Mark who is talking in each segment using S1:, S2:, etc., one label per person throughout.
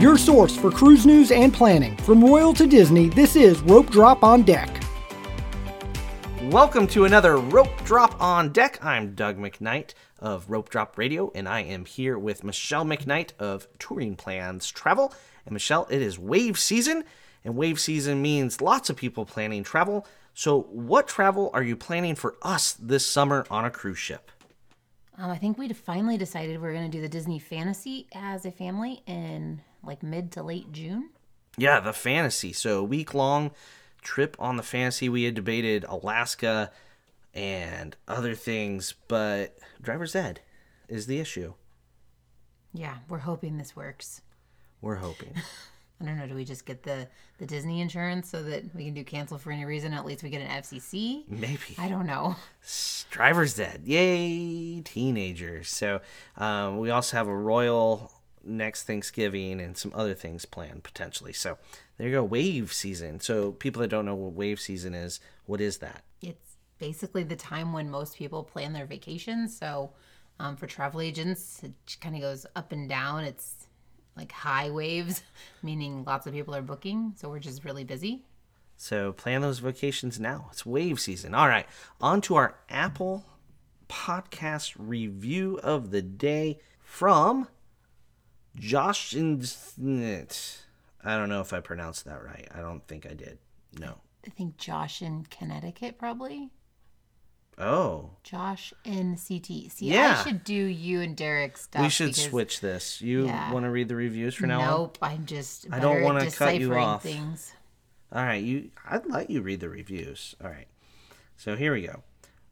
S1: Your source for cruise news and planning. From Royal to Disney, this is Rope Drop on Deck.
S2: Welcome to another Rope Drop on Deck. I'm Doug McKnight of Rope Drop Radio, and I am here with Michelle McKnight of Touring Plans Travel. And Michelle, it is wave season, and wave season means lots of people planning travel. So, what travel are you planning for us this summer on a cruise ship?
S3: Um, I think we finally decided we're going to do the Disney Fantasy as a family in like mid to late June.
S2: Yeah, the fantasy. So, week long trip on the fantasy. We had debated Alaska and other things, but driver's ed is the issue.
S3: Yeah, we're hoping this works.
S2: We're hoping.
S3: I don't know. Do we just get the the Disney insurance so that we can do cancel for any reason? At least we get an FCC.
S2: Maybe.
S3: I don't know.
S2: Driver's Dead. Yay, teenagers. So um, we also have a royal next Thanksgiving and some other things planned potentially. So there you go, wave season. So people that don't know what wave season is, what is that?
S3: It's basically the time when most people plan their vacations. So um, for travel agents, it kind of goes up and down. It's like high waves, meaning lots of people are booking. So we're just really busy.
S2: So plan those vacations now. It's wave season. All right, on to our Apple podcast review of the day from Josh. And I don't know if I pronounced that right. I don't think I did. No.
S3: I think Josh in Connecticut, probably.
S2: Oh.
S3: Josh in CT. See,
S2: Yeah.
S3: I should do you and Derek stuff.
S2: We should
S3: because-
S2: switch this. You
S3: Yeah.
S2: want to read the reviews for now on?
S3: Nope, I'm just.
S2: I don't wanna cut you off.
S3: Things.
S2: All right, you. I'd let you read the reviews. All right. So here we go.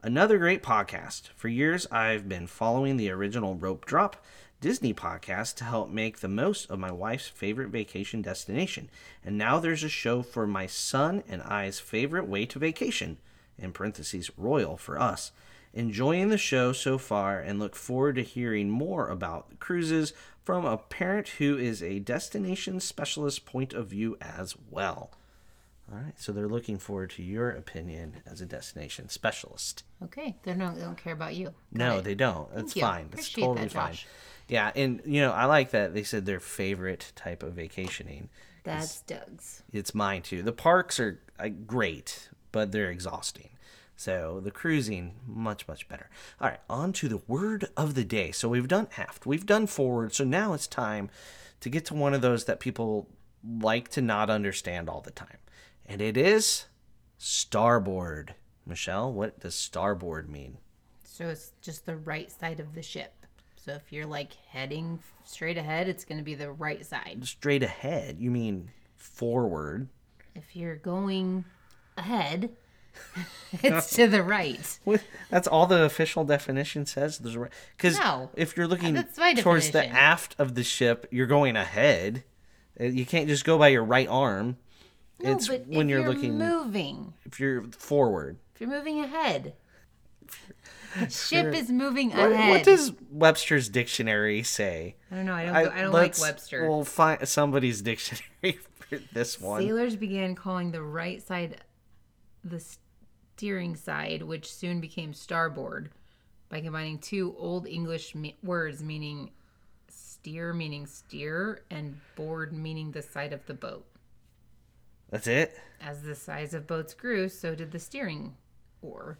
S2: Another great podcast. For years, I've been following the original Rope Drop Disney podcast to help make the most of my wife's favorite vacation destination. And now there's a show for my son and I's favorite way to vacation, in parentheses, royal for us. Enjoying the show so far and look forward to hearing more about cruises from a parent who is a destination specialist point of view as well. All right, so they're looking forward to your opinion as a destination specialist.
S3: Okay, they don't. They don't care about you. Got
S2: No,
S3: it.
S2: they don't. That's fine. That's
S3: Appreciate
S2: totally
S3: that,
S2: fine.
S3: Josh.
S2: Yeah, and you know, I like that they said their favorite type of vacationing.
S3: That's Doug's.
S2: It's mine too. The parks are uh, great, but they're exhausting. So the cruising, much much better. All right, on to the word of the day. So we've done aft, we've done forward. So now it's time to get to one of those that people like to not understand all the time, and it is starboard. Michelle, what does starboard mean?
S3: So it's just the right side of the ship. So if you're like heading straight ahead, it's going to be the right side.
S2: Straight ahead. You mean forward?
S3: If you're going ahead, it's to the right.
S2: That's all the official definition says. There's because
S3: No.
S2: if you're looking towards the aft of the ship, you're going ahead. Uh, You can't just go by your right arm.
S3: No,
S2: it's
S3: but
S2: when
S3: if
S2: you're,
S3: you're
S2: looking
S3: moving.
S2: if you're forward.
S3: If you're moving ahead, ship is moving
S2: What,
S3: ahead.
S2: what does Webster's dictionary say?
S3: I don't know. I don't. I, don't like Webster.
S2: We'll find somebody's dictionary for this one.
S3: Sailors began calling the right side the steering side, which soon became starboard, by combining two Old English me- words meaning steer, meaning steer, and board, meaning the side of the boat.
S2: That's it.
S3: As the size of boats grew, so did the steering oar,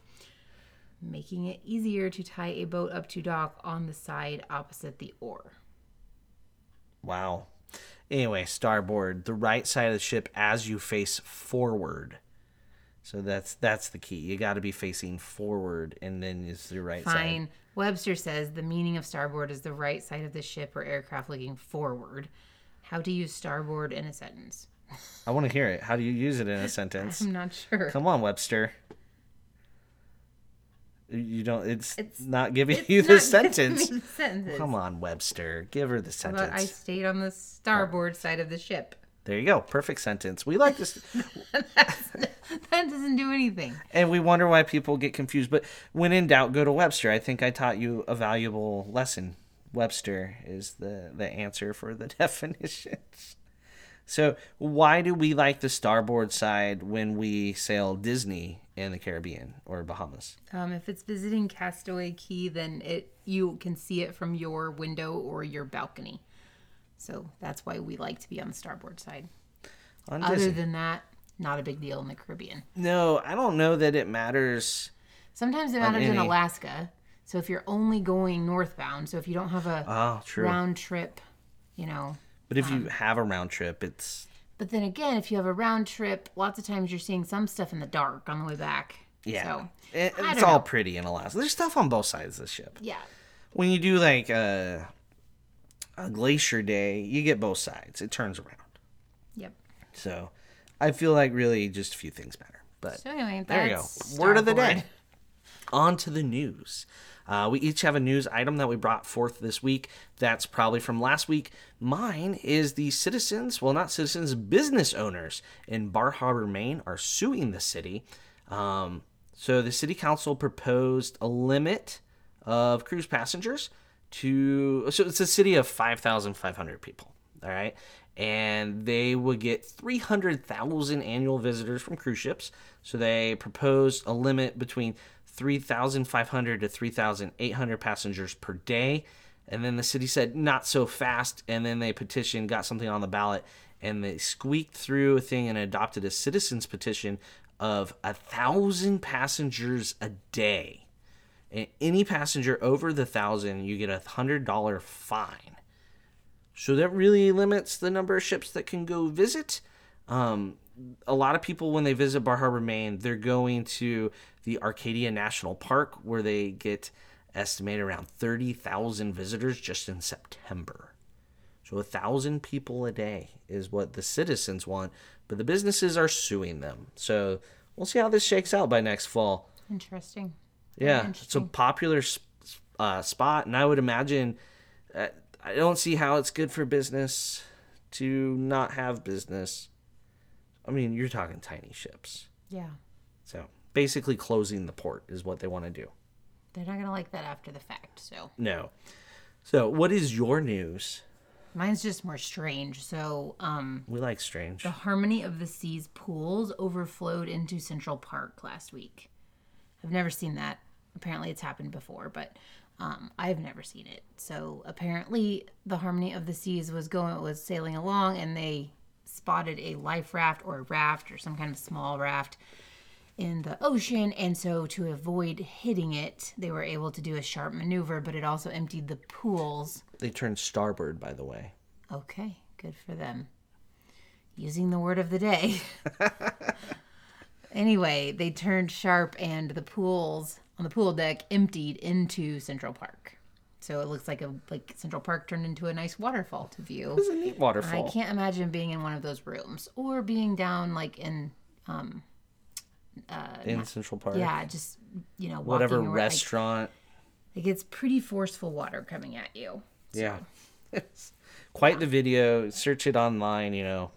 S3: making it easier to tie a boat up to dock on the side opposite the oar.
S2: Wow. Anyway, starboard, the right side of the ship as you face forward. So that's that's the key. You got to be facing forward, and then it's the right side.
S3: Fine. Webster says the meaning of starboard is the right side of the ship or aircraft looking forward. How to use starboard in a sentence?
S2: I want to hear it. How do you use it in a sentence?
S3: I'm not sure.
S2: Come on, Webster. You don't. It's,
S3: It's-
S2: not giving
S3: It's
S2: you the sentence.
S3: sentences.
S2: Come on, Webster. Give her the
S3: sentence. I stayed on the starboard side of the ship?
S2: There you go. Perfect sentence. We like this.
S3: That doesn't do anything.
S2: and we wonder why people get confused. But when in doubt, go to Webster. I think I taught you a valuable lesson. Webster is the, the answer for the definitions. So, why do we like the starboard side when we sail Disney in the Caribbean or Bahamas?
S3: Um, if it's visiting Castaway Cay, then it you can see it from your window or your balcony. So that's why we like to be on the starboard side.
S2: On
S3: Other
S2: Disney.
S3: than that, not a big deal in the Caribbean.
S2: no, I don't know that it matters.
S3: Sometimes it matters in Alaska. So if you're only going northbound, so if you don't have a
S2: Oh,
S3: round trip, you know.
S2: But if you have a round trip, it's
S3: But then again, if you have a round trip, lots of times you're seeing some stuff in the dark on the way back.
S2: yeah,
S3: So,
S2: It- it's all
S3: know.
S2: pretty in Alaska. There's stuff on both sides of the ship.
S3: yeah.
S2: When you do like a, a glacier day, you get both sides. It turns around.
S3: Yep.
S2: So I feel like really just a few things matter. But
S3: So anyway,
S2: there you go. Word of the day. On to the news. Uh, we each have a news item that we brought forth this week. That's probably from last week. Mine is the citizens, well, not citizens, business owners in Bar Harbor, Maine are suing the city. Um, so the city council proposed a limit of cruise passengers to. So it's a city of 5,500 people. All right. And they would get 300,000 annual visitors from cruise ships. So they proposed a limit between 3,500 to 3,800 passengers per day. And then the city said, not so fast. And then they petitioned, got something on the ballot, and they squeaked through a thing and adopted a citizen's petition of a thousand passengers a day. And any passenger over the thousand, you get a hundred dollar fine. So that really limits the number of ships that can go visit. Um, a lot of people, when they visit Bar Harbor, Maine, they're going to the Acadia National Park, where they get estimated around 30,000 visitors just in September. So a thousand people a day is what the citizens want, but the businesses are suing them. So we'll see how this shakes out by next fall.
S3: Interesting.
S2: Yeah, it's a popular uh, spot, and I would imagine uh, I don't see how it's good for business to not have business. I mean, you're talking tiny ships,
S3: Yeah.
S2: so basically closing the port is what they want to do.
S3: They're not going to like that after the fact. So
S2: No. So, what is your news?
S3: mine's just more strange. So, um,
S2: We like strange.
S3: the Harmony of the Seas pools overflowed into Central Park last week. I've never seen that. Apparently, it's happened before, but um, I've never seen it. So apparently, the Harmony of the Seas was going was sailing along, and they spotted a life raft or a raft or some kind of small raft in the ocean and so to avoid hitting it they were able to do a sharp maneuver but it also emptied the pools
S2: They turned starboard, by the way.
S3: Okay, good for them. Using the word of the day. anyway, they turned sharp and the pools on the pool deck emptied into Central Park. So it looks like a like Central Park turned into a nice waterfall to view.
S2: It's a neat waterfall.
S3: I can't imagine being in one of those rooms or being down like in um,
S2: in Central Park.
S3: yeah, just you know,
S2: Whatever
S3: around,
S2: restaurant.
S3: Like, it's pretty forceful water coming at you.
S2: Yeah. It's quite the video. Search it online, you know.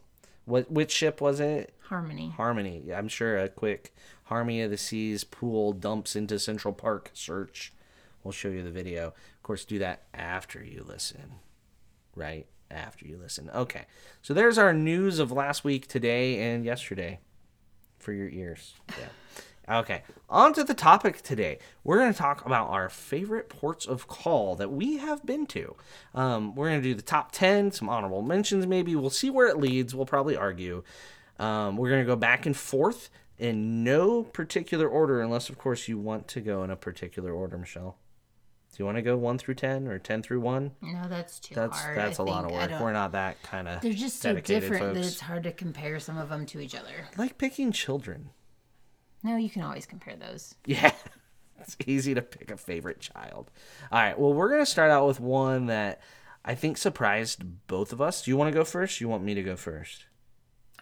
S2: What which ship was it?
S3: Harmony.
S2: Harmony. I'm sure a quick Harmony of the Seas pool dumps into Central Park search will show you the video. Of course, do that after you listen. Right? After you listen. Okay. So there's our news of last week, today, and yesterday for your ears. Yeah. Okay. On to the topic today. We're going to talk about our favorite ports of call that we have been to. Um, we're going to do the top 10, some honorable mentions maybe. We'll see where it leads. We'll probably argue. Um, we're going to go back and forth in no particular order, unless, of course, you want to go in a particular order, Michelle. Do you want to go 1 through 10 or 10 through 1?
S3: No, that's too
S2: That's
S3: hard.
S2: that's
S3: a
S2: a lot of work. We're not that kind of
S3: They're just so different that it's hard to compare some of them to each other.
S2: like picking children.
S3: No, you can always compare those.
S2: Yeah. It's easy to pick a favorite child. All right. Well, we're going to start out with one that I think surprised both of us. Do you want to go first? You want me to go first?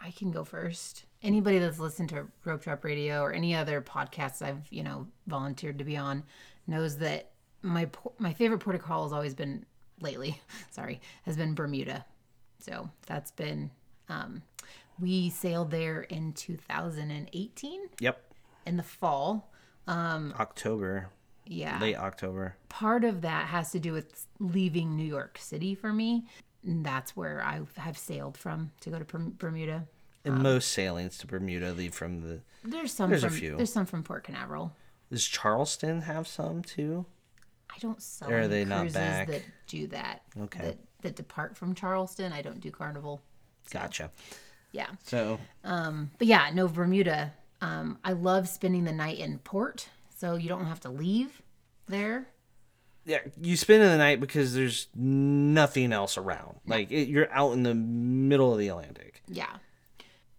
S3: I can go first. Anybody that's listened to Rope Drop Radio or any other podcasts I've, you know, volunteered to be on knows that my my favorite port of call has always been lately, sorry, has been Bermuda. So that's been um we sailed there in 2018
S2: Yep.
S3: in the fall.
S2: October,
S3: Yeah.
S2: late October.
S3: part of that has to do with leaving New York City for me. And that's where I have sailed from to go to Bermuda.
S2: And most sailings to Bermuda leave from the.
S3: There's some
S2: There's a few.
S3: there's some from Port Canaveral.
S2: Does Charleston have some too?
S3: I don't sell
S2: Or are they not
S3: cruises
S2: back?
S3: that do that.
S2: Okay.
S3: That that depart from Charleston. I don't do Carnival.
S2: Gotcha.
S3: Yeah.
S2: So
S3: But yeah, no Bermuda. Um, I love spending the night in port, so you don't have to leave there.
S2: yeah, you spend the night because there's nothing else around. Like it, you're out in the middle of the Atlantic.
S3: Yeah.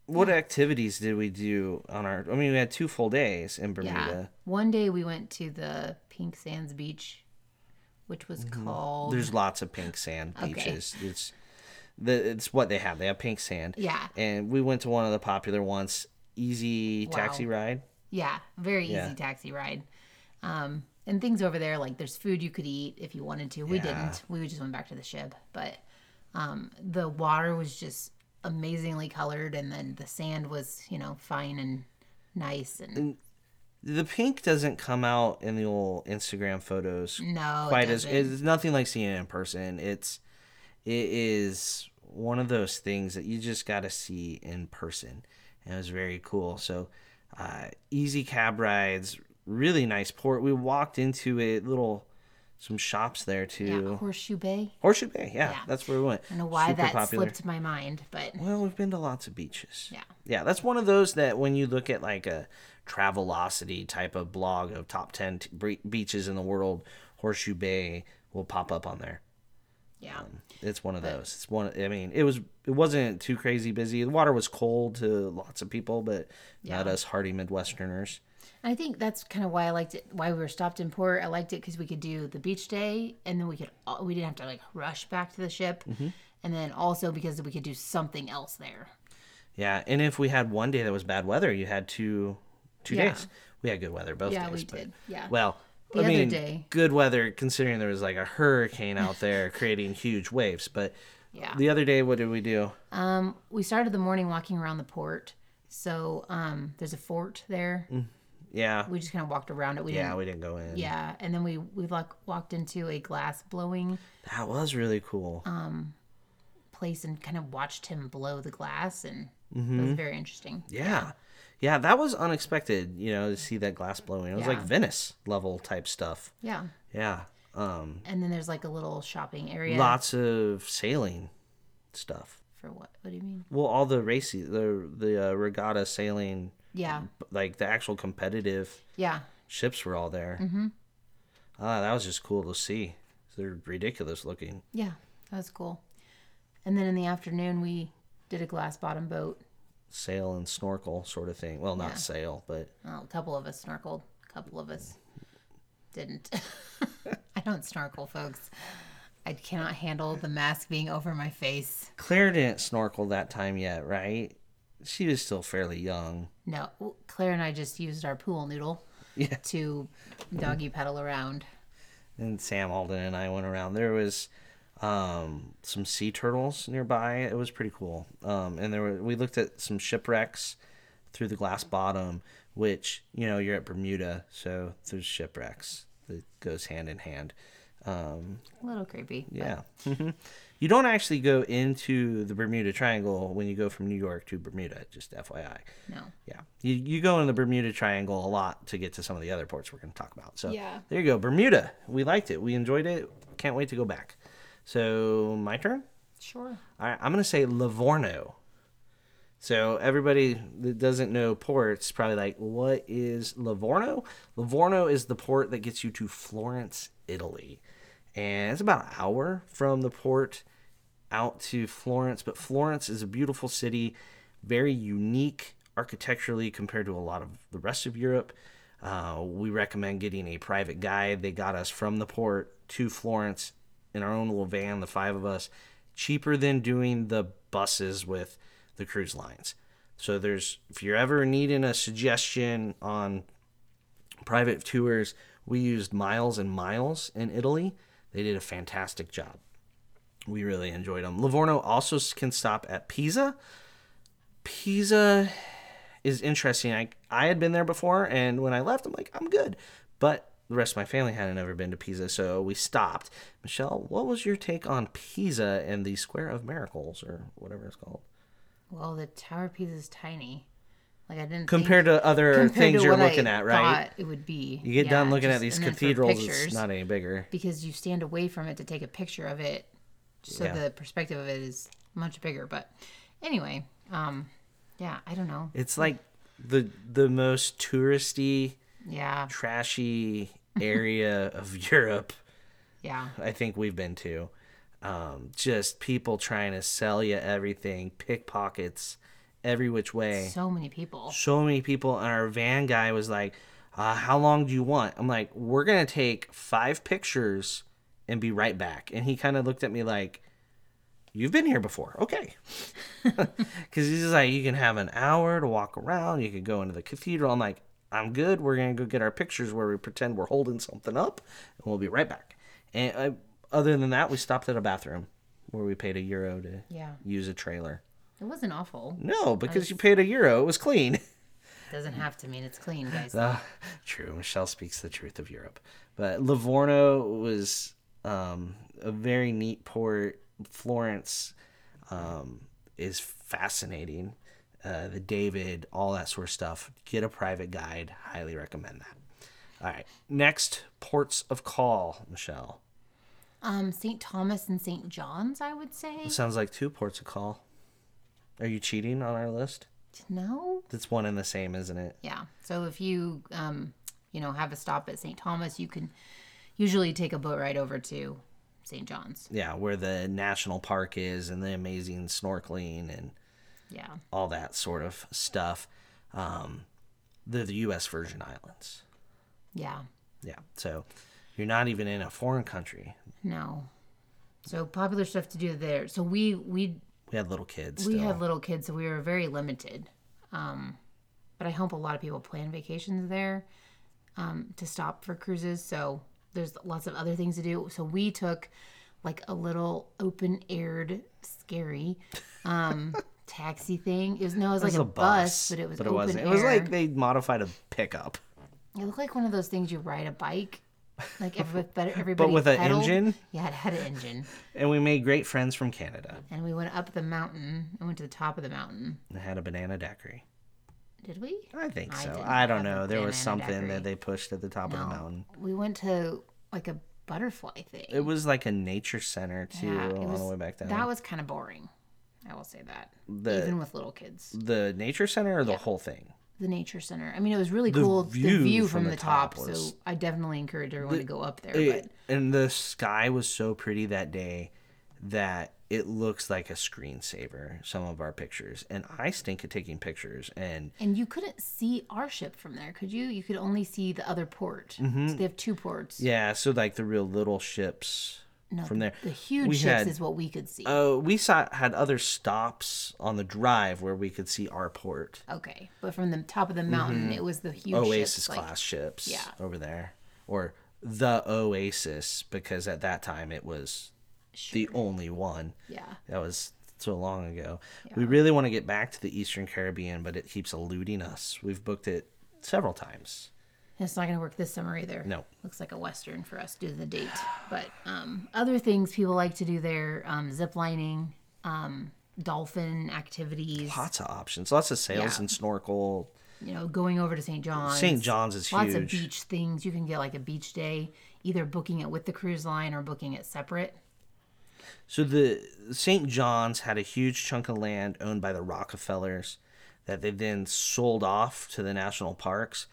S2: What activities did we do on our? I mean, we had two full days in
S3: Yeah.
S2: Bermuda.
S3: One day we went to the Pink Sands Beach, which was called
S2: There's lots of pink sand
S3: Okay.
S2: beaches. It's the it's what they have. They have pink sand.
S3: Yeah.
S2: And we went to one of the popular ones, Easy
S3: Wow.
S2: Taxi Ride.
S3: Yeah, very easy
S2: Yeah.
S3: taxi ride. Um, and things over there, like there's food you could eat if you wanted to. We
S2: Yeah.
S3: didn't. We just went back to the ship. But um, the water was just amazingly colored, and then the sand was, you know, fine and nice. And
S2: The pink doesn't come out in the old Instagram photos
S3: no,
S2: quite
S3: it
S2: as it's nothing like seeing it in person. It's it is one of those things that you just got to see in person. And it was very cool. So uh, easy cab rides, really nice port. We walked into a little some shops there too. yeah.
S3: Horseshoe Bay.
S2: Horseshoe Bay, yeah,
S3: Yeah.
S2: that's where we went.
S3: I don't know why
S2: Super
S3: that
S2: popular.
S3: slipped my mind, but
S2: Well, we've been to lots of beaches.
S3: Yeah.
S2: Yeah, that's one of those that when you look at like a Travelocity type of blog of top 10 t- beaches in the world, Horseshoe Bay will pop up on there.
S3: yeah,
S2: It's one of those. It's one I mean, it was it wasn't too crazy busy. The water was cold to lots of people, but not us hardy Midwesterners.
S3: I think that's kind of why I liked it. Why we were stopped in port. I liked it because we could do the beach day, and then we could we didn't have to like rush back to the ship,
S2: Mm-hmm.
S3: and then also because we could do something else there.
S2: Yeah, and if we had one day that was bad weather, you had two two
S3: Yeah.
S2: days. We had good weather both
S3: Yeah,
S2: days.
S3: Yeah,
S2: we
S3: did. Yeah.
S2: Well,
S3: The
S2: I
S3: other
S2: mean,
S3: day-
S2: good weather considering there was like a hurricane out there creating huge waves. But
S3: Yeah.
S2: the other day, what did we do?
S3: Um, we started the morning walking around the port. So um, there's a fort there.
S2: Yeah,
S3: We just kind of walked around it. We
S2: Mm. yeah,
S3: didn't.
S2: we didn't go in.
S3: Yeah, and then we we like walked into a glass blowing
S2: that was really cool.
S3: Um, place and kind of watched him blow the glass, and it
S2: Mm-hmm.
S3: was very interesting.
S2: yeah. yeah, that was unexpected. You know, to see that glass blowing. It was like Venice level type stuff.
S3: Yeah,
S2: Yeah, um,
S3: and then there's like a little shopping area.
S2: lots of sailing stuff.
S3: for what? What do you mean?
S2: Well, all the racy, the the uh, regatta sailing,
S3: Yeah,
S2: like the actual competitive
S3: yeah,
S2: ships were all there. Mm-hmm. Ah, that was just cool to see. They're ridiculous looking.
S3: yeah. That was cool. And then in the afternoon, we did a glass bottom boat.
S2: Sail and snorkel sort of thing. Well, not
S3: Yeah.
S2: sail, but
S3: Well, a couple of us snorkeled. A couple of us didn't. I don't snorkel, folks. I cannot handle the mask being over my face.
S2: Claire didn't snorkel that time yet, right? She was still fairly young.
S3: No, Claire and I just used our pool noodle
S2: Yeah.
S3: to doggy paddle around.
S2: And Sam Alden and I went around. There was um, some sea turtles nearby. It was pretty cool. Um, and there were we looked at some shipwrecks through the glass bottom, which you know you're at Bermuda, so there's shipwrecks that goes hand in hand. Um,
S3: A little creepy.
S2: yeah. You don't actually go into the Bermuda Triangle when you go from New York to Bermuda, just FYI.
S3: No.
S2: Yeah. You, you go in the Bermuda Triangle a lot to get to some of the other ports we're going to talk about. So
S3: Yeah.
S2: there you go. Bermuda. We liked it. We enjoyed it. Can't wait to go back. So my turn?
S3: Sure.
S2: All right. I'm going to say Livorno. So everybody that doesn't know ports probably like, what is Livorno? Livorno is the port that gets you to Florence, Italy. And it's about an hour from the port out to Florence. But Florence is a beautiful city, very unique architecturally compared to a lot of the rest of Europe. Uh, we recommend getting a private guide. They got us from the port to Florence in our own little van, the five of us, cheaper than doing the buses with the cruise lines. So there's if you're ever needing a suggestion on private tours, we used Miles and Miles in Italy. They did a fantastic job. We really enjoyed them. Livorno also can stop at Pisa. Pisa is interesting. I I had been there before, and when I left, I'm like, I'm good. But the rest of my family hadn't ever been to Pisa, so we stopped. Michelle, what was your take on Pisa and the Square of Miracles, or whatever it's called,
S3: Well, the Tower of Pisa is tiny. Like I didn't
S2: compared
S3: think,
S2: to other
S3: compared
S2: things
S3: to
S2: you're
S3: what I
S2: looking at, right?
S3: thought It would be.
S2: You get
S3: Yeah,
S2: done looking at these
S3: and then for
S2: cathedrals,
S3: pictures,
S2: it's not any bigger.
S3: because you stand away from it to take a picture of it. So
S2: Yeah.
S3: the perspective of it is much bigger. But anyway, um, yeah, I don't know.
S2: It's like the the most touristy,
S3: Yeah,
S2: trashy area of Europe.
S3: Yeah,
S2: I think we've been to. Um, just people trying to sell you everything, pickpockets, every which way.
S3: so many people.
S2: so many people. And our van guy was like uh, how long do you want? I'm like we're gonna take five pictures and be right back. And he kind of looked at me like you've been here before. Okay. Because he's just like you can have an hour to walk around. You could go into the cathedral. I'm like i'm good we're gonna go get our pictures where we pretend we're holding something up and we'll be right back and uh, other than that we stopped at a bathroom where we paid a euro to
S3: Yeah,
S2: use a trailer
S3: it wasn't awful.
S2: no because you paid a euro it was clean
S3: Doesn't have to mean it's clean, guys.
S2: Ah, true. Michelle speaks the truth of Europe. But Livorno was um, a very neat port. Florence um, is fascinating. Uh, the David, all that sort of stuff. Get a private guide. Highly recommend that. All right. Next, ports of call, Michelle.
S3: Um, St. Thomas and St. John's, I would say.
S2: Sounds like two ports of call. Are you cheating on our list?
S3: No,
S2: That's one and the same, isn't it?
S3: Yeah. So if you, um, you know, have a stop at St. Thomas, you can usually take a boat ride over to St. John's.
S2: Yeah, where the national park is and the amazing snorkeling and
S3: Yeah.
S2: all that sort of stuff. Um, the, the U.S. Virgin Islands.
S3: Yeah.
S2: Yeah. So you're not even in a foreign country.
S3: No. So popular stuff to do there. So we we
S2: We had little kids.
S3: we
S2: still.
S3: had little kids, so we were very limited. Um, but I hope a lot of people plan vacations there um, to stop for cruises. So there's lots of other things to do. So we took like a little open aired, scary um, taxi thing. It was no, it was
S2: It was
S3: like a,
S2: a
S3: bus, but it was
S2: but it wasn't.
S3: air.
S2: It was like they modified a pickup,
S3: It looked like one of those things you ride a bike, like everybody, everybody
S2: but with an engine.
S3: Yeah, it had an engine,
S2: And we made great friends from Canada.
S3: and we went up the mountain. and went to the top of the mountain.
S2: And had a banana daiquiri.
S3: Did we?
S2: I think
S3: I
S2: so. I don't know. There was something
S3: daiquiri.
S2: that they pushed at the top of the mountain.
S3: We went to like a butterfly thing.
S2: It was like a nature center too
S3: Yeah,
S2: on
S3: was-
S2: the way back down.
S3: That was kind of boring. I will say that.
S2: The-
S3: Even with little kids.
S2: the nature center or the whole thing?
S3: The nature center. I mean, it was really
S2: The
S3: cool.
S2: view
S3: the view
S2: from
S3: from,
S2: the
S3: the,
S2: top
S3: top.
S2: was-
S3: So I definitely encourage everyone to go up there.
S2: It- and the sky was so pretty that day that it looks like a screensaver some of our pictures and i stink at taking pictures and
S3: and you couldn't see our ship from there, could you? You could only see the other port. So they have two ports.
S2: Mm-hmm. yeah so like the real little ships
S3: No,
S2: from there
S3: The huge
S2: we
S3: ships
S2: had-
S3: is what we could see.
S2: uh, we saw had other stops on the drive where we could see our port
S3: okay, but from the top of the mountain, it was the huge
S2: Mm-hmm. oasis
S3: ships, like-
S2: class ships
S3: yeah.
S2: over there or the oasis because at that time it was the only one
S3: yeah,
S2: That was so long ago. We really want to get back to the Eastern Caribbean, but it keeps eluding us. We've booked it several times.
S3: It's not going to work this summer either.
S2: No.
S3: looks like a western for us due to the date. But um, other things people like to do there: um, zip lining, um, dolphin activities.
S2: Lots of options, lots of sails
S3: Yeah.
S2: and snorkel.
S3: You know, going over to St. John's.
S2: St. John's is huge.
S3: Lots
S2: huge.
S3: of beach things. You can get like a beach day, either booking it with the cruise line or booking it separate.
S2: So the St. John's had a huge chunk of land owned by the Rockefellers that they then sold off to the national parks.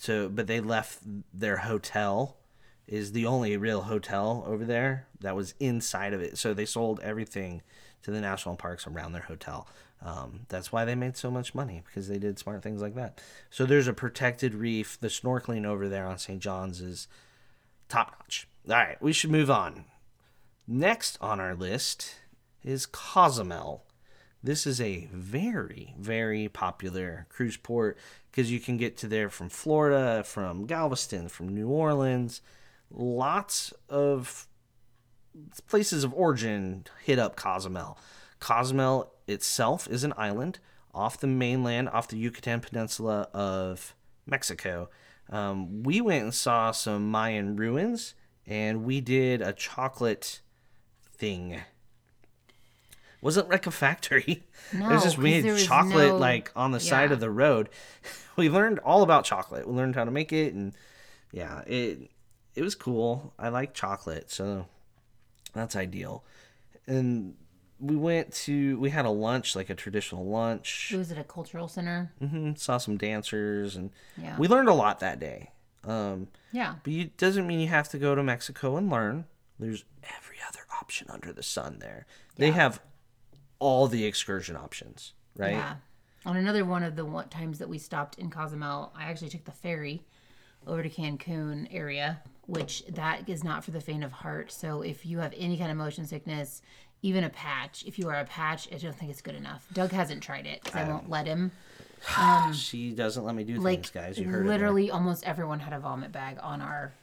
S2: So, but they left their hotel is the only real hotel over there that was inside of it. So they sold everything to the national parks around their hotel. Um, that's why they made so much money because they did smart things like that. So there's a protected reef. The snorkeling over there on St. John's is top notch. All right, we should move on. Next on our list is Cozumel. This is a very, very popular cruise port because you can get to there from Florida, from Galveston, from New Orleans. Lots of places of origin hit up Cozumel. Cozumel itself is an island off the mainland, off the Yucatan Peninsula of Mexico. Um, we went and saw some Mayan ruins, and we did a chocolate thing. Wasn't like a factory. it was just we had chocolate
S3: no-
S2: like on the side of the road. We learned all about chocolate. We learned how to make it, and yeah, it it was cool. I like chocolate, so that's ideal. and we went to we had a lunch like a traditional lunch
S3: It was at a cultural center.
S2: Mm-hmm. saw some dancers and
S3: Yeah.
S2: we learned a lot that day um
S3: Yeah.
S2: but it doesn't mean you have to go to mexico and learn there's every other option under the sun there they have all the excursion options right
S3: Yeah. On another one of the one times that we stopped in Cozumel, I actually took the ferry over to Cancun area, which that is not for the faint of heart. So if you have any kind of motion sickness, even a patch, if you are a patch, I don't think it's good enough. Doug hasn't tried it because I won't let him.
S2: Um, she doesn't let me do
S3: Like
S2: things guys you heard it
S3: literally, almost everyone had a vomit bag on our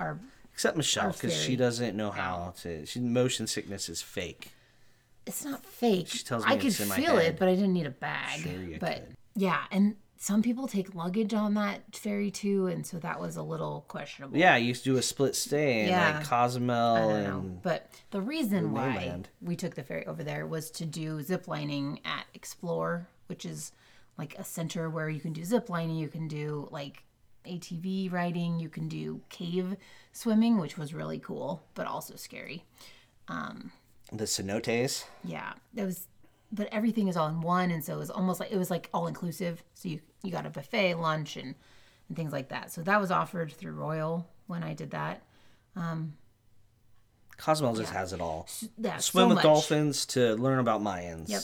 S3: our.
S2: except michelle because she doesn't know how to she motion sickness is fake
S3: It's not fake.
S2: She tells
S3: I
S2: me
S3: could
S2: in my
S3: feel it, but I didn't need a bag.
S2: Sure
S3: but
S2: could.
S3: yeah, and some people take luggage on that ferry too, and so that was a little questionable.
S2: yeah you used to do a split stay in
S3: Yeah.
S2: like cozumel
S3: I don't
S2: and
S3: know. But the reason why
S2: mainland.
S3: we took the ferry over there was to do zip lining at Xplor, which is like a center where you can do zip lining, you can do like ATV riding, you can do cave swimming, which was really cool, but also scary.
S2: Um, the cenotes
S3: Yeah, that was, but everything is all in one, and so it was almost like it was like all inclusive. So you you got a buffet, lunch, and and things like that. So that was offered through Royal when I did that.
S2: Um, Cozumel just has it all.
S3: Yeah,
S2: Swim
S3: so
S2: with
S3: much.
S2: dolphins to learn about Mayans.
S3: Yep.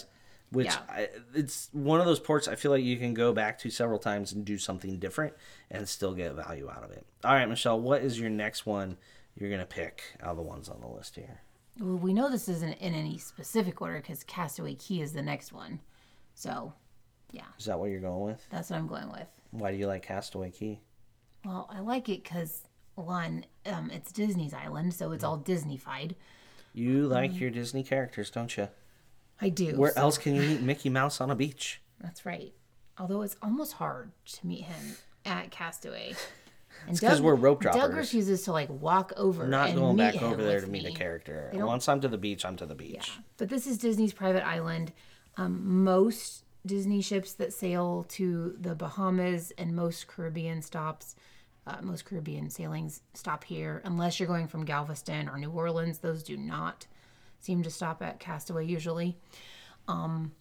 S2: Which
S3: Yeah.
S2: I, it's one of those ports I feel like you can go back to several times and do something different and still get value out of it. All right, Michelle, what is your next one you're gonna pick out of the ones on the list here?
S3: Well, we know this isn't in any specific order because Castaway Cay is the next one. So, yeah,
S2: Is that what you're going with?
S3: that's what I'm going with.
S2: Why do you like Castaway Cay?
S3: Well, I like it because one, um, it's Disney's island, so it's all Disneyfied.
S2: You like your Disney characters, don't you?
S3: I do.
S2: Where
S3: so-
S2: else can you meet Mickey Mouse on a beach?
S3: That's right. Although it's almost hard to meet him at Castaway. And
S2: 'cause we're rope droppers.
S3: Doug refuses to like walk over.
S2: Not going back over there to meet a character. Once I'm to the beach, I'm to the beach.
S3: Yeah. But this is Disney's private island. Um, most Disney ships that sail to the Bahamas and most Caribbean stops, uh, most Caribbean sailings stop here, unless you're going from Galveston or New Orleans. Those do not seem to stop at Castaway usually. Um,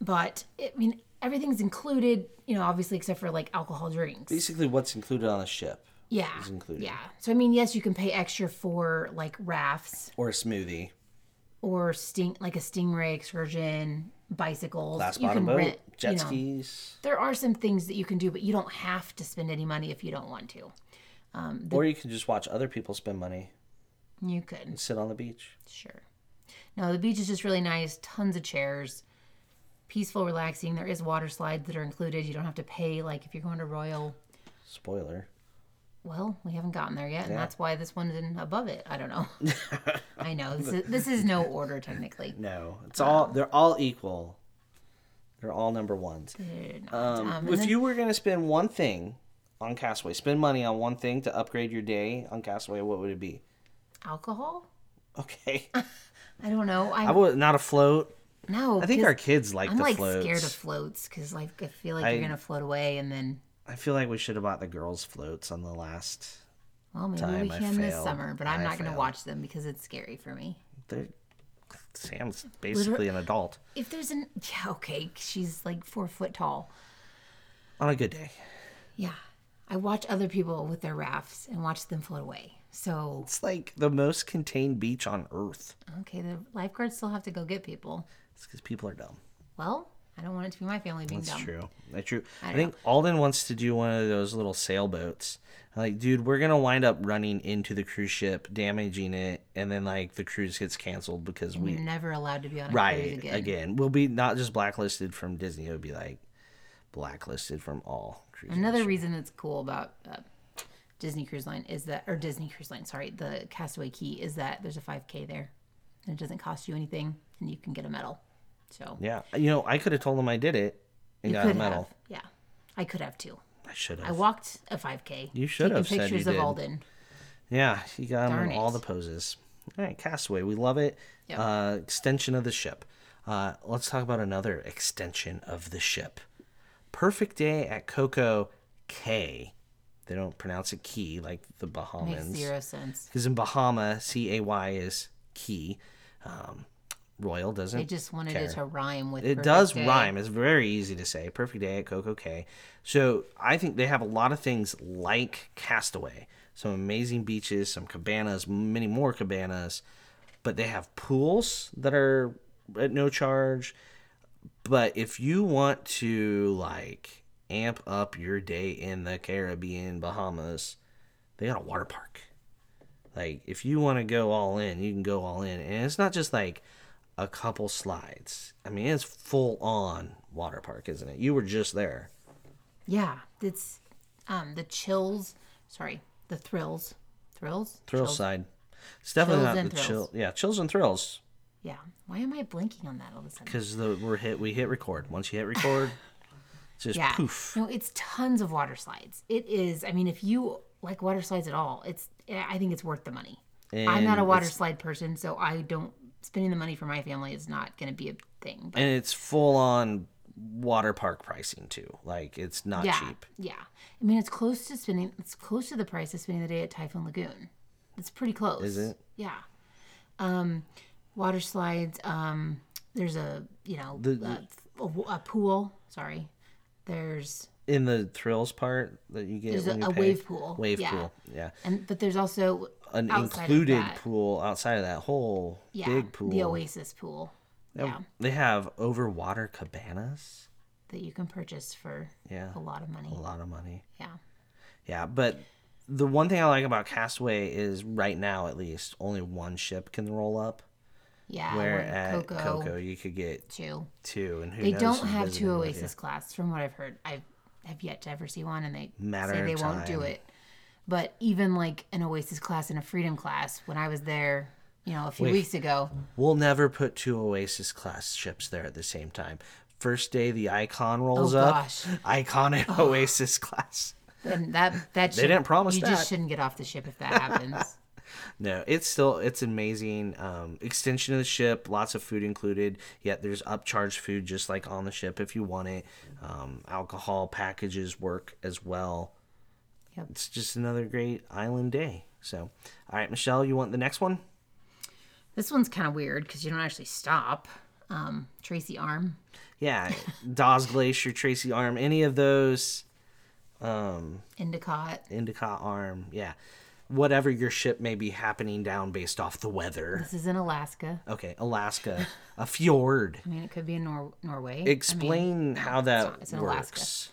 S3: but I mean, everything's included, you know, obviously except for like alcohol drinks.
S2: Basically, what's included on a ship
S3: yeah.
S2: is included.
S3: Yeah. So I mean, yes, you can pay extra for like rafts
S2: Or a smoothie.
S3: or sting like a stingray excursion, bicycles.
S2: Glass
S3: you
S2: bottom
S3: can
S2: boat,
S3: rent
S2: jet
S3: you know,
S2: skis.
S3: There are some things that you can do, but you don't have to spend any money if you don't want to.
S2: Um, or you can just watch other people spend money
S3: You could,
S2: and sit on the beach.
S3: sure. No, the beach is just really nice. Tons of chairs, peaceful, relaxing. There is water slides that are included. You don't have to pay like if you're going to Royal.
S2: Spoiler.
S3: Well, we haven't gotten there yet, and that's why this one's in above it. I don't know. I know this is, this is no order technically.
S2: No, it's all they're all equal. They're all number ones. Um,
S3: Um,
S2: if
S3: then-
S2: you were gonna spend one thing on Castaway, spend money on one thing to upgrade your day on Castaway, what would it be?
S3: alcohol,
S2: Okay,
S3: I don't know. I,
S2: I would not a float.
S3: No.
S2: I think our kids like
S3: I'm like
S2: floats.
S3: scared of floats because like I feel like
S2: I-
S3: you're gonna float away and then
S2: I feel like we should have bought the girls' floats on the last.
S3: well maybe
S2: Time
S3: we
S2: I
S3: can this summer, but I'm
S2: I
S3: not gonna watch them because it's scary for me.
S2: They're, Sam's basically an adult
S3: If there's an yeah okay, she's like four foot tall.
S2: on a good day.
S3: Yeah, I watch other people with their rafts and watch them float away. So
S2: It's like the most contained beach on earth.
S3: okay, the lifeguards still have to go get people.
S2: It's because people are dumb.
S3: Well, I don't want it to be my family being
S2: That's
S3: dumb.
S2: true. That's true. I,
S3: don't
S2: think Alden wants to do one of those little sailboats. Like, dude, we're gonna wind up running into the cruise ship, damaging it, and then like the cruise gets canceled because we
S3: You're never allowed to be on a cruise
S2: right
S3: again.
S2: again. We'll be not just blacklisted from Disney. It would be like blacklisted from all cruises.
S3: Another reason that's cool about uh, Disney Cruise Line is that, or Disney Cruise Line, sorry, the Castaway Cay is that there's a 5K there, and it doesn't cost you anything, and you can get a medal. So
S2: Yeah, you know, I could have told them I did it and
S3: you
S2: got a medal.
S3: have, yeah, I could have too.
S2: I should have.
S3: I walked a 5K.
S2: You should have said you
S3: pictures of
S2: did.
S3: Alden.
S2: Yeah, you got in all the poses. All right, Castaway, we love it.
S3: Yep.
S2: Uh, extension of the ship. Uh, let's talk about another extension of the ship. Perfect day at Coco Cay. They don't pronounce it key like the
S3: Makes zero sense.
S2: Because in Bahama, C A Y is key. Um, Royal doesn't.
S3: I just wanted
S2: care.
S3: it to rhyme with.
S2: It does
S3: Day.
S2: rhyme. It's very easy to say. Perfect day at Coco Cay. So I think they have a lot of things like Castaway. Some amazing beaches, some cabanas, many more cabanas. But they have pools that are at no charge. But if you want to like amp up your day in the Caribbean, Bahamas, they got a water park. Like if you want to go all in, you can go all in, and it's not just like a couple slides. I mean, it's full on water park, isn't it? You were just there.
S3: Yeah, it's um the chills. Sorry, the thrills. Thrills.
S2: Thrill
S3: Chills?
S2: side. It's definitely
S3: Chills
S2: not the
S3: thrills.
S2: chill. Yeah, chills and thrills.
S3: Yeah. Why am I blinking on that all of a sudden?
S2: Because the we're hit. We hit record. Once you hit record, it's just
S3: Yeah.
S2: poof.
S3: No, it's tons of water slides. It is. I mean, if you like water slides at all, it's. I think it's worth the money. I'm not a water slide person, so I don't. Spending the money for my family is not going to be a thing. But
S2: And it's full on water park pricing too. Like it's not
S3: yeah,
S2: cheap.
S3: yeah. I mean, it's close to spending. It's close to the price of spending the day at Typhoon Lagoon. It's pretty close.
S2: Is it?
S3: Yeah. Um, water slides. Um, there's a you know
S2: The-
S3: a, a, a pool. Sorry. There's
S2: In the thrills part that you get
S3: There's
S2: when
S3: a-
S2: you
S3: a
S2: pay.
S3: wave pool,
S2: Wave
S3: yeah.
S2: pool. Yeah.
S3: and but there's also
S2: An included pool outside of that whole
S3: yeah,
S2: big pool.
S3: the Oasis pool. Yeah,
S2: They have over water cabanas.
S3: that you can purchase for
S2: Yeah.
S3: a lot of money.
S2: A lot of money.
S3: Yeah.
S2: Yeah, but the one thing I like about Castaway is right now, at least, only one ship can roll up.
S3: Yeah.
S2: Where at
S3: Coco,
S2: Coco, you could get
S3: two.
S2: two, and who
S3: They
S2: knows
S3: don't have two Oasis class, from what I've heard. I have yet to ever see one, and they
S2: Matter
S3: say they won't do it. But even like an Oasis class and a Freedom class, when I was there, you know, a few weeks ago.
S2: We'll never put two Oasis class ships there at the same time. First day the Icon rolls
S3: Oh,
S2: up,
S3: gosh.
S2: Icon and oh. Oasis class.
S3: and that that should,
S2: didn't promise
S3: you
S2: that.
S3: just shouldn't get off the ship if that happens.
S2: No, it's still it's amazing. Um, extension of the ship, lots of food included. Yet there's upcharged food just like on the ship if you want it. Um, alcohol packages work as well.
S3: Yep.
S2: It's just another great island day. So, all right, Michelle, you want the next one?
S3: this one's kind of weird because you don't actually stop. Um, Tracy Arm.
S2: Yeah, Dawes Glacier, Tracy Arm, any of those, um,
S3: Endicott.
S2: Endicott Arm, yeah, whatever your ship may be happening down based off the weather.
S3: This is in Alaska.
S2: Okay, Alaska, a fjord.
S3: I mean, it could be in Nor- Norway. I
S2: Explain
S3: mean,
S2: how
S3: it's
S2: that
S3: not. It's in Alaska.
S2: works.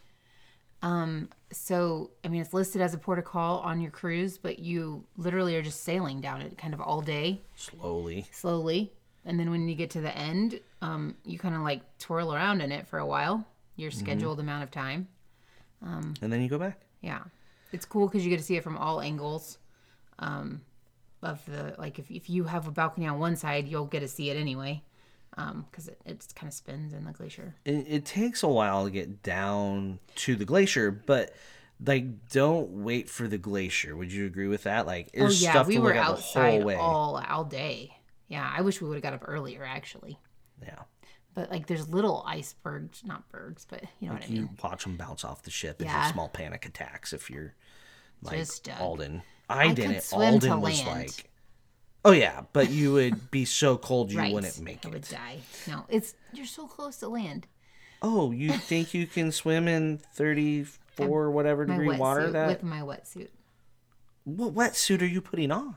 S3: so, I mean, it's listed as a port of call on your cruise, but you literally are just sailing down it kind of all day,
S2: Slowly.
S3: slowly. And then when you get to the end, um, you kind of like twirl around in it for a while, your
S2: Mm-hmm.
S3: scheduled amount of time.
S2: um, And then you go back.
S3: Yeah. It's cool because you get to see it from all angles. Um, of the like, if, if you have a balcony on one side, you'll get to see it anyway, because it, it kind of spins in the glacier.
S2: It, it takes a while to get down to the glacier, but like don't wait for the glacier. Would you agree with that? Like,
S3: Oh yeah,
S2: stuff
S3: we
S2: to
S3: were
S2: look at the whole
S3: outside
S2: way.
S3: all all day. Yeah, I wish we would have got up earlier actually.
S2: Yeah,
S3: But like, there's little icebergs, not bergs, but you know what I
S2: you
S3: mean.
S2: watch them bounce off the ship and
S3: Yeah.
S2: small panic attacks if you're like
S3: Just, uh.
S2: I, didn't.
S3: swim to
S2: Alden was
S3: land.
S2: like, oh yeah, but you would be so cold you
S3: right,
S2: wouldn't make it.
S3: I would die. No, it's you're so close to land.
S2: Oh, you think you can swim in thirty-four whatever degree water? That
S3: with my wetsuit.
S2: what wetsuit are you putting on?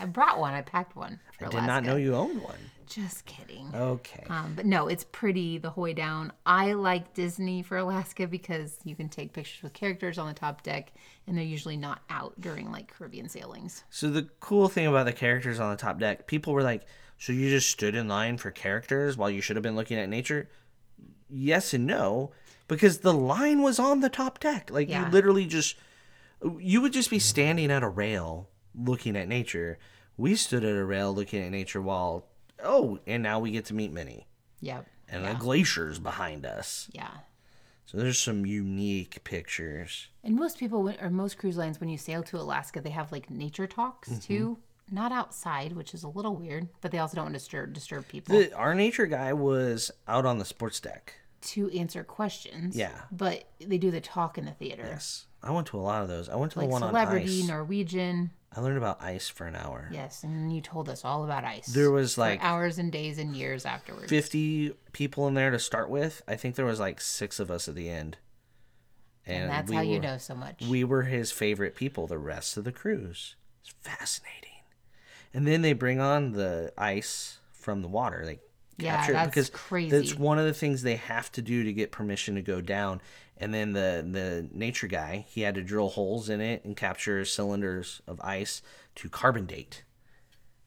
S3: I brought one. I packed one.
S2: I did not know you owned one.
S3: Just kidding.
S2: Okay.
S3: Um, but no, it's pretty the whole way down. I like Disney for Alaska because you can take pictures with characters on the top deck, and they're usually not out during like Caribbean sailings.
S2: So the cool thing about the characters on the top deck, people were like, "So you just stood in line for characters while you should have been looking at nature?" Yes and no, because the line was on the top deck. Like
S3: Yeah.
S2: you literally just you would just be standing at a rail looking at nature. We stood at a rail looking at nature while oh, and now we get to meet Minnie.
S3: Yep.
S2: And the glaciers behind us.
S3: Yeah.
S2: So there's some unique pictures.
S3: And most people, or most cruise lines, when you sail to Alaska, they have like nature talks
S2: Mm-hmm.
S3: too. Not outside, which is a little weird, but they also don't want to disturb disturb people
S2: The, our nature guy was out on the sports deck.
S3: to answer questions.
S2: Yeah.
S3: But they do the talk in the theater.
S2: Yes. I went to a lot of those. I went to
S3: Like
S2: the one
S3: celebrity,
S2: on ice.
S3: Norwegian.
S2: I learned about ice for an hour.
S3: Yes, and you told us all about ice.
S2: There was like
S3: hours and days and years afterwards.
S2: 50 people in there to start with. I think there was like six of us at the end.
S3: and that's
S2: we
S3: how you know so much.
S2: We were his favorite people the rest of the cruise. It's fascinating. And then they bring on the ice from the water. They
S3: Yeah,
S2: capture it
S3: that's
S2: because
S3: crazy.
S2: That's one of the things they have to do to get permission to go down. And then the the nature guy, he had to drill holes in it and capture cylinders of ice to carbon date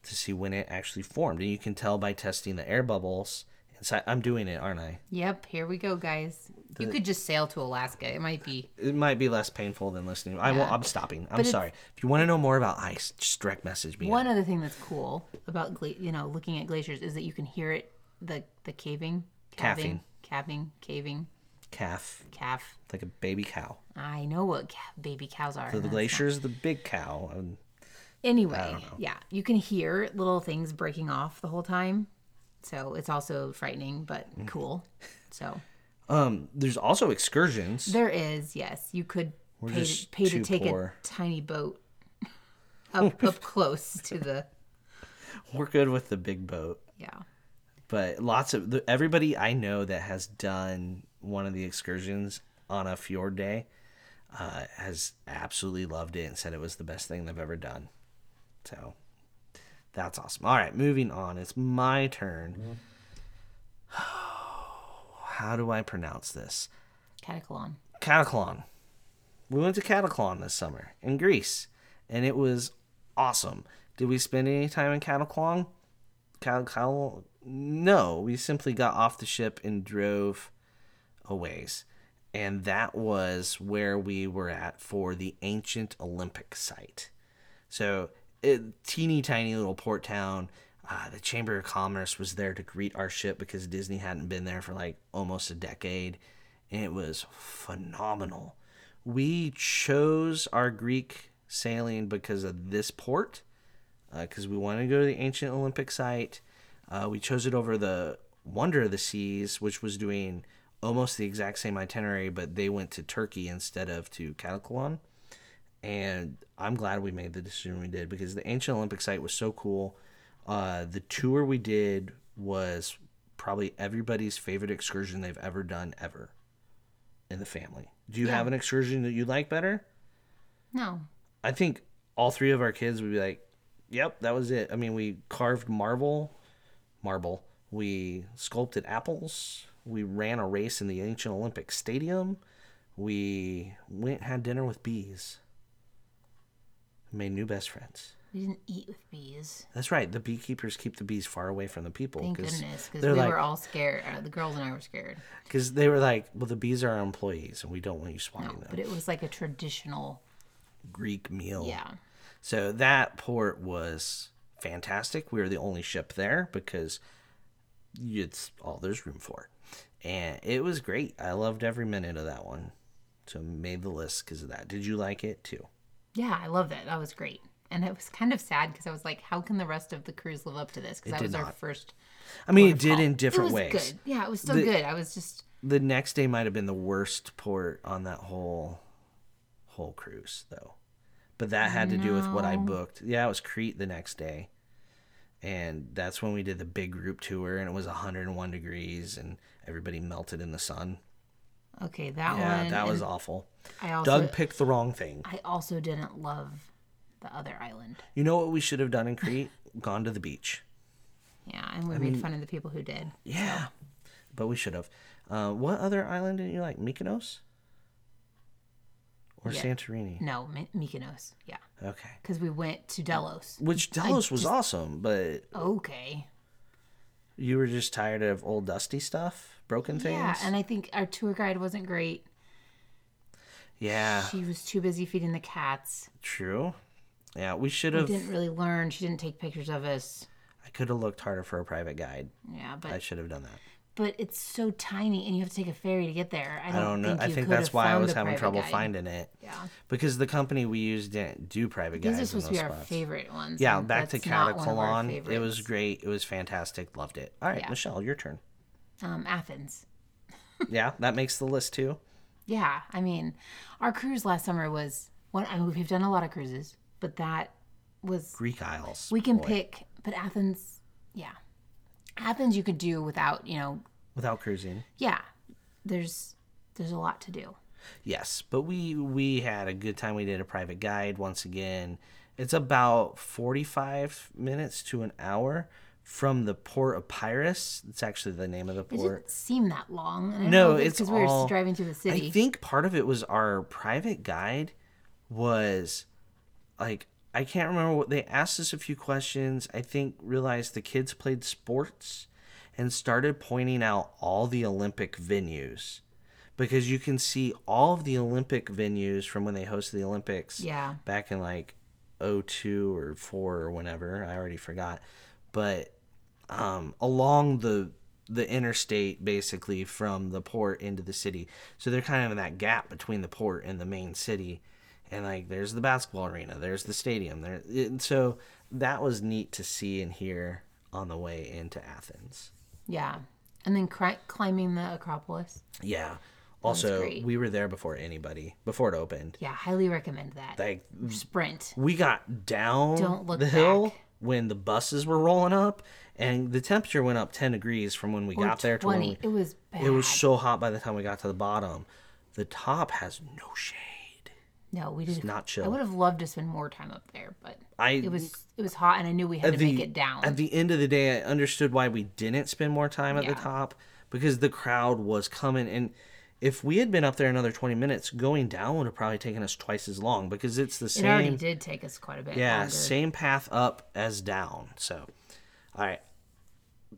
S2: to see when it actually formed. And you can tell by testing the air bubbles inside. I'm doing it, aren't I?
S3: Yep, here we go, guys. you could just sail to Alaska. It might be.
S2: it might be less painful than listening. I will. I'm stopping. I'm
S3: But
S2: sorry. If you want to know more about ice, just direct message me.
S3: One other thing that's cool about gla- you know looking at glaciers is that you can hear it the the caving, calving, calving, caving,
S2: Calf,
S3: calf.
S2: like a baby cow.
S3: I know what ca- baby cows are.
S2: So the
S3: that's
S2: glacier is the big cow. And
S3: Anyway, yeah, you can hear little things breaking off the whole time. So it's also frightening, but
S2: Mm.
S3: cool. So
S2: um, there's also excursions.
S3: there is, yes, you could pay to, pay to take
S2: poor.
S3: a tiny boat up up close to the
S2: We're good with the big boat,
S3: yeah.
S2: But lots of the, everybody I know that has done one of the excursions on a fjord day uh, has absolutely loved it and said it was the best thing they've ever done. So that's awesome. All right, moving on. It's my turn. How do I pronounce this?
S3: Katakolon.
S2: Katakolon. We went to Katakolon this summer in Greece, and it was awesome. Did we spend any time in Katakolon? Katakolon? No, we simply got off the ship and drove a ways. And that was where we were at for the ancient Olympic site. So, it, teeny tiny little port town. Uh, the Chamber of Commerce was there to greet our ship because Disney hadn't been there for like almost a decade. And it was phenomenal. We chose our Greek sailing because of this port, because we wanted to go to the ancient Olympic site. Uh, we chose it over the Wonder of the Seas, which was doing almost the exact same itinerary, but they went to Turkey instead of to Katakolon and I'm glad we made the decision we did because the ancient Olympic site was so cool. Uh, the tour we did was probably everybody's favorite excursion they've ever done ever in the family. Do you have an excursion that you like better?
S3: No.
S2: I think all three of our kids would be like, "Yep, that was it." I mean, we carved marble, marble. We sculpted apples. We ran a race in the ancient Olympic Stadium. We went had dinner with bees. Made new best friends.
S3: We didn't eat with bees.
S2: That's right. The beekeepers keep the bees far away from the people.
S3: Thank goodness, because we
S2: like,
S3: were all scared. Uh, the girls and I were scared.
S2: because they were like, well, the bees are our employees, and we don't want you swatting
S3: No,
S2: them.
S3: but it was like a traditional.
S2: Greek meal.
S3: Yeah.
S2: So that port was fantastic. We were the only ship there because it's all there's room for. And it was great. I loved every minute of that one. So made the list because of that. Did you like it too?
S3: Yeah, I love that. That was great. And it was kind of sad because I was like, how can the rest of the cruise live up to this? Because that was our first.
S2: I mean, it did in different
S3: it was
S2: ways.
S3: Good. Yeah, it was so
S2: The-
S3: good. I was just.
S2: The next day might have been the worst port on that whole whole cruise though. But that had to do with what I booked. Yeah, it was Crete the next day. And that's when we did the big group tour and it was 101 degrees and everybody melted in the sun.
S3: Okay, that
S2: Yeah,
S3: one.
S2: that was awful.
S3: I also.
S2: Doug picked the wrong thing.
S3: I also didn't love the other island.
S2: You know what we should have done in Crete? Gone to the beach.
S3: Yeah, and we made fun of the people who did.
S2: Yeah. But we should have. Uh, what other island did you like? Mykonos? Or
S3: Yeah.
S2: Santorini?
S3: No, My- Mykonos. Yeah,
S2: Okay.
S3: because we went to Delos.
S2: Which Delos was awesome, but
S3: Okay.
S2: you were just tired of old dusty stuff, broken things.
S3: Yeah, and I think our tour guide wasn't great.
S2: yeah,
S3: She was too busy feeding the cats.
S2: true. Yeah, we should
S3: We
S2: have.
S3: didn't really learn. She didn't take pictures of us.
S2: I could have looked harder for a private guide.
S3: Yeah, but I
S2: should have done that.
S3: But it's so tiny, and you have to take a ferry to get there. I
S2: I
S3: don't,
S2: don't know.
S3: Think
S2: I think that's why I was having trouble
S3: guide.
S2: finding it
S3: Yeah,
S2: because the company we used didn't do private guides.
S3: these are supposed to be
S2: those
S3: our favorite ones.
S2: Yeah, back to
S3: that's not one of our
S2: Katakolon. It was great. It was fantastic. Loved it. All right,
S3: Yeah.
S2: Michelle, your turn.
S3: Um, Athens.
S2: yeah, that makes the list too.
S3: Yeah, I mean, our cruise last summer was one. I mean, we've done a lot of cruises, but that was
S2: Greek Isles.
S3: we can
S2: boy.
S3: pick, but Athens, yeah, Athens you could do without you know,
S2: without cruising.
S3: yeah. There's there's a lot to do.
S2: Yes, but we we had a good time. We did a private guide once again. It's about forty five minutes to an hour from the port of Piraeus. It's actually the name of the
S3: It
S2: port.
S3: didn't seem that long.
S2: No, it's
S3: because we were driving through the city.
S2: I think part of it was our private guide was like I can't remember what they asked us a few questions. I think realized the kids played sports and started pointing out all the Olympic venues. Because you can see all of the Olympic venues from when they hosted the Olympics
S3: Yeah.
S2: back in like 02 or 4 or whenever. I already forgot. But um, along the the interstate basically from the port into the city. So they're kind of in that gap between the port and the main city. And like there's the basketball arena there's the stadium there and so that was neat to see and hear on the way into Athens
S3: yeah, and then cri- climbing the Acropolis.
S2: yeah also
S3: great.
S2: we were there before anybody before it opened
S3: Yeah, highly recommend that.
S2: like
S3: Sprint.
S2: we got down
S3: Don't look
S2: the hill
S3: back.
S2: when the buses were rolling up and the temperature went up 10 degrees from when we
S3: Or
S2: got there to when
S3: twenty.
S2: we,
S3: It was bad.
S2: it was so hot by the time we got to the bottom the top has no shade
S3: no, we did
S2: not chill.
S3: I would have loved to spend more time up there, but
S2: i
S3: it was it was hot, and I knew we had to
S2: the,
S3: make it down.
S2: at the end of the day i understood why we didn't spend more time at
S3: Yeah.
S2: the top because the crowd was coming and if we had been up there another 20 minutes going down would have probably taken us twice as long because it's the same.
S3: it already did take us quite a bit.
S2: Yeah,
S3: longer.
S2: same path up as down. So, all right.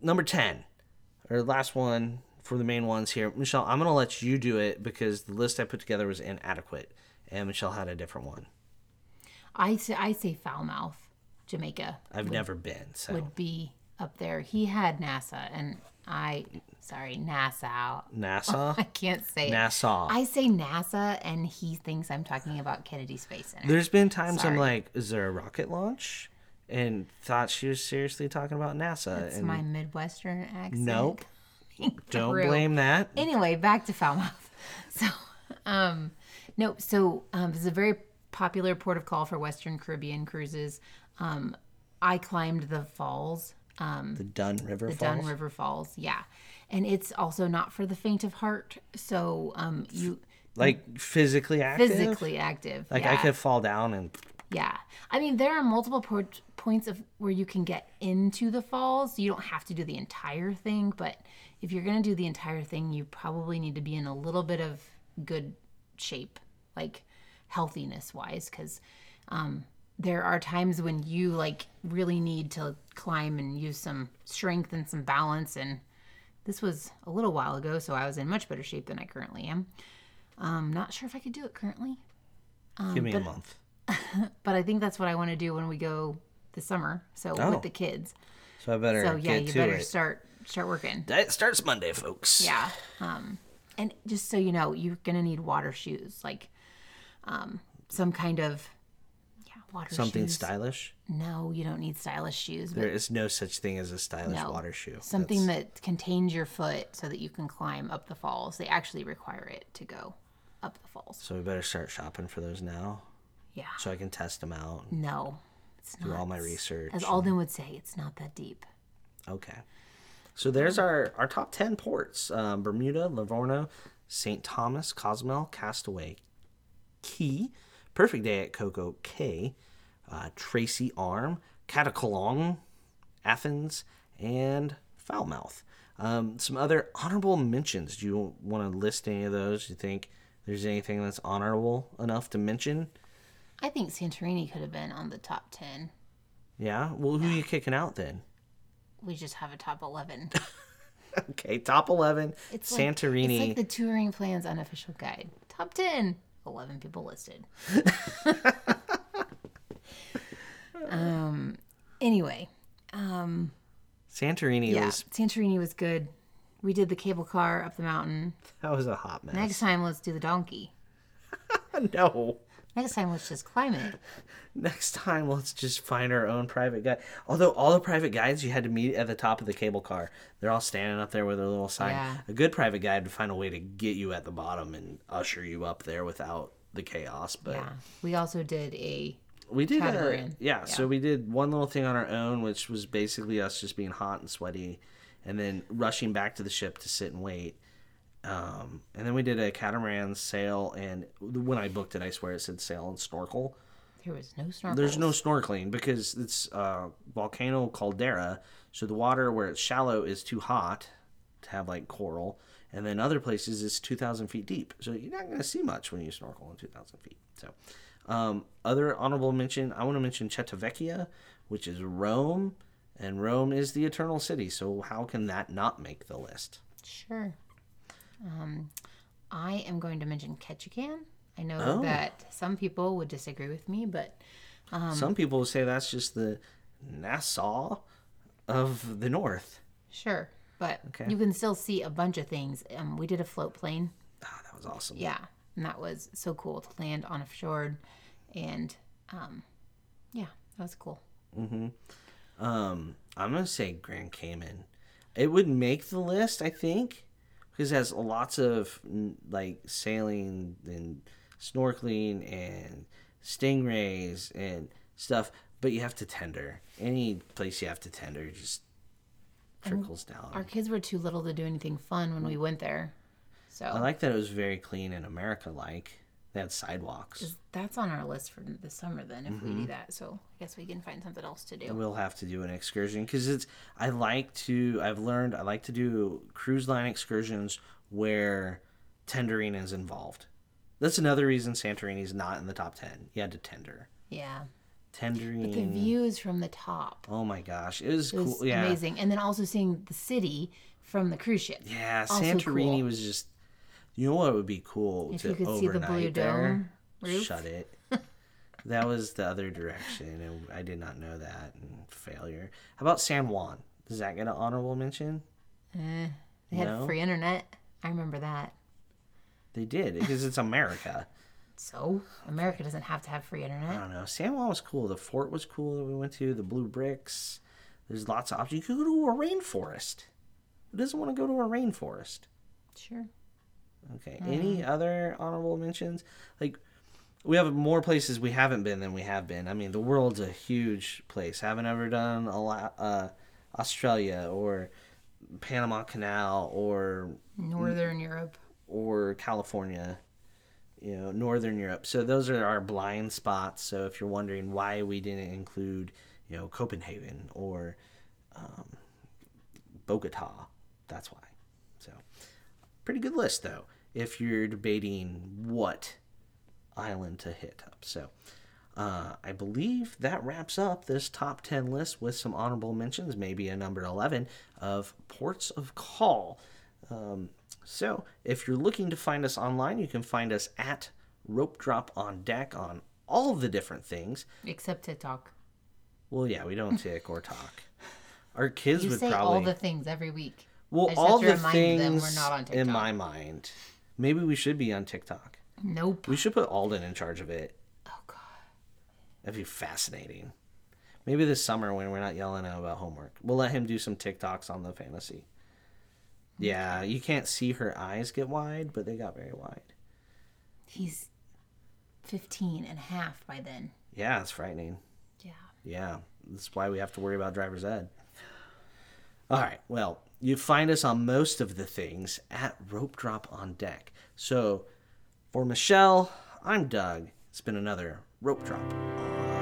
S2: Number 10, or last one for the main ones here. Michelle, I'm going to let you do it because the list I put together was inadequate. And Michelle had a different one.
S3: I say I say Falmouth, Jamaica
S2: I've never been. So,
S3: would be up there. He had NASA, and I sorry NASA.
S2: Nassau?
S3: I can't say it.
S2: Nassau.
S3: I say NASA, and he thinks I'm talking about Kennedy Space Center.
S2: There's been times I'm like, is there a rocket launch? And thought she was seriously talking about NASA.
S3: It's
S2: and
S3: my Midwestern accent.
S2: nope. Don't blame that.
S3: Anyway, back to Falmouth. So, um, no, so um, this is a very popular port of call for Western Caribbean cruises. Um, I climbed the falls, um,
S2: The Dun River
S3: the
S2: Falls.
S3: Dun River Falls, yeah, and it's also not for the faint of heart. So, um, you
S2: Like physically active?
S3: physically active,
S2: Like
S3: yeah.
S2: I could fall down and
S3: Yeah. I mean, there are multiple port- points of where you can get into the falls. You don't have to do the entire thing, but if you're going to do the entire thing, you probably need to be in a little bit of good shape, like healthiness wise, because um, there are times when you like really need to climb and use some strength and some balance. And this was a little while ago, so I was in much better shape than I currently am. Um, not sure if I could do it currently.
S2: give me a month.
S3: but I think that's what I want to do when we go this summer. So
S2: Oh.
S3: with the kids.
S2: So I better
S3: So yeah, you better
S2: it.
S3: start start working.
S2: That starts Monday, folks.
S3: Yeah. Um, and just so you know, you're gonna need water shoes, like um, some kind of yeah water
S2: Something
S3: shoes.
S2: stylish.
S3: No, you don't need stylish shoes,
S2: There is no such thing as a stylish
S3: no,
S2: water shoe.
S3: something
S2: That's-
S3: that contains your foot so that you can climb up the falls. They actually require it to go up the falls.
S2: So we better start shopping for those now,
S3: Yeah.
S2: so I can test them out.
S3: No, it's
S2: Do
S3: not.
S2: all my research.
S3: As Alden would say, it's not that deep.
S2: Okay. So there's our, our top 10 ports um, Bermuda, Livorno, St. Thomas, Cozumel, Castaway, Cay, Perfect Day at Coco Cay, uh, Tracy Arm, Katakolon, Athens, and Falmouth. Um, some other honorable mentions. Do you want to list any of those? Do you think there's anything that's honorable enough to mention?
S3: I think Santorini could have been on the top 10.
S2: Yeah? Well, who are you kicking out then?
S3: We just have a top 11.
S2: Okay, top 11,
S3: It's like-
S2: Santorini.
S3: it's like the touring plans unofficial guide. Top 10. 11 people listed. um anyway, um,
S2: Santorini
S3: yeah,
S2: was
S3: Santorini was good. We did the cable car up the mountain.
S2: that was a hot mess.
S3: Next time let's do the donkey.
S2: no.
S3: Next time let's just climb it.
S2: Next time let's just find our own private guide. Although all the private guides you had to meet at the top of the cable car. They're all standing up there with their little sign.
S3: Yeah.
S2: A good private guide would find a way to get you at the bottom and usher you up there without the chaos. But
S3: Yeah. We also did a
S2: we did a,
S3: Catamaran.
S2: yeah, so we did one little thing on our own which was basically us just being hot and sweaty and then rushing back to the ship to sit and wait um, and then we did a catamaran sail and when i booked it i swear it said sail and snorkel
S3: There was no snorkels.
S2: there's no snorkeling because it's a volcano caldera so the water where it's shallow is too hot to have like coral and then other places it's 2000 feet deep so you're not going to see much when you snorkel in 2000 feet so um, other honorable mention i want to mention Civitavecchia, which is rome and rome is the eternal city so how can that not make the list
S3: Sure. Um, I am going to mention Ketchikan. I know
S2: Oh.
S3: that some people would disagree with me, but Um,
S2: some people say that's just the nassau of the north
S3: sure. But
S2: Okay.
S3: you can still see a bunch of things. Um, we did a float plane.
S2: ah, that was awesome
S3: Yeah. And that was so cool to land on a fjord. And um, yeah, that was cool.
S2: Um, I'm gonna say Grand Cayman. It would make the list, I think, because it has lots of like sailing and snorkeling and stingrays and stuff. But you have to tender. Any place you have to tender just trickles down.
S3: Our kids were too little to do anything fun when we went there. So
S2: I like that it was very clean and America like. They had sidewalks.
S3: that's on our list for the summer then if
S2: Mm-hmm.
S3: we do that. So I guess we can find something else to do.
S2: We'll have to do an excursion because it's. I like to. I've learned I like to do cruise line excursions where tendering is involved. That's another reason Santorini's not in the top ten. You had to tender.
S3: Yeah.
S2: Tendering.
S3: But The views from the top.
S2: oh my gosh, it was,
S3: It was
S2: cool. Yeah,
S3: amazing. And then also seeing the city from the cruise ship.
S2: yeah.
S3: Also
S2: Santorini
S3: cool.
S2: was just. You know what would be cool
S3: If
S2: to
S3: you could see the
S2: overnight
S3: blue
S2: there?
S3: dome.
S2: Shut it. that was the other direction, and I did not know that. And failure. How about San Juan? Does that get an honorable mention?
S3: Eh, they had
S2: No.
S3: free internet. I remember that.
S2: They did because it's America.
S3: So America doesn't have to have free internet.
S2: I don't know. San Juan was cool. The fort was cool that we went to. The blue bricks. There's lots of options. You could go to a rainforest. Who doesn't want to go to a rainforest?
S3: Sure.
S2: Okay.
S3: Mm-hmm.
S2: Any other honorable mentions? Like, we have more places we haven't been than we have been. I mean, the world's a huge place. Haven't ever done a lot. Uh, Australia or Panama Canal or
S3: Northern Europe.
S2: or California, you know, Northern Europe. So those are our blind spots. So if you're wondering why we didn't include, you know, Copenhagen or um, Bogota, that's why. So pretty good list though. If you're debating what island to hit up, so. Uh, I believe that wraps up this top 10 list with some honorable mentions, maybe a number 11 of ports of call. Um, so, if you're looking to find us online, you can find us at Rope Drop on Deck on all the different things.
S3: Except TikTok.
S2: Well, yeah, we don't tick or talk. Our kids
S3: You
S2: would
S3: say
S2: probably.
S3: all the things every week.
S2: well, all the things
S3: them we're not on
S2: in my mind. Maybe we should be on TikTok.
S3: Nope.
S2: We should put Alden in charge of it.
S3: Oh god.
S2: That'd be fascinating. Maybe this summer when we're not yelling out about homework, we'll let him do some TikToks on the fantasy. Yeah, you can't see her eyes get wide, but they got very wide.
S3: He's 15 and a half by then.
S2: Yeah, it's frightening.
S3: Yeah.
S2: Yeah, that's why we have to worry about driver's ed. All right, well, you find us on most of the things at Rope Drop on Deck. So, for Michelle, I'm Doug. It's been another Rope Drop on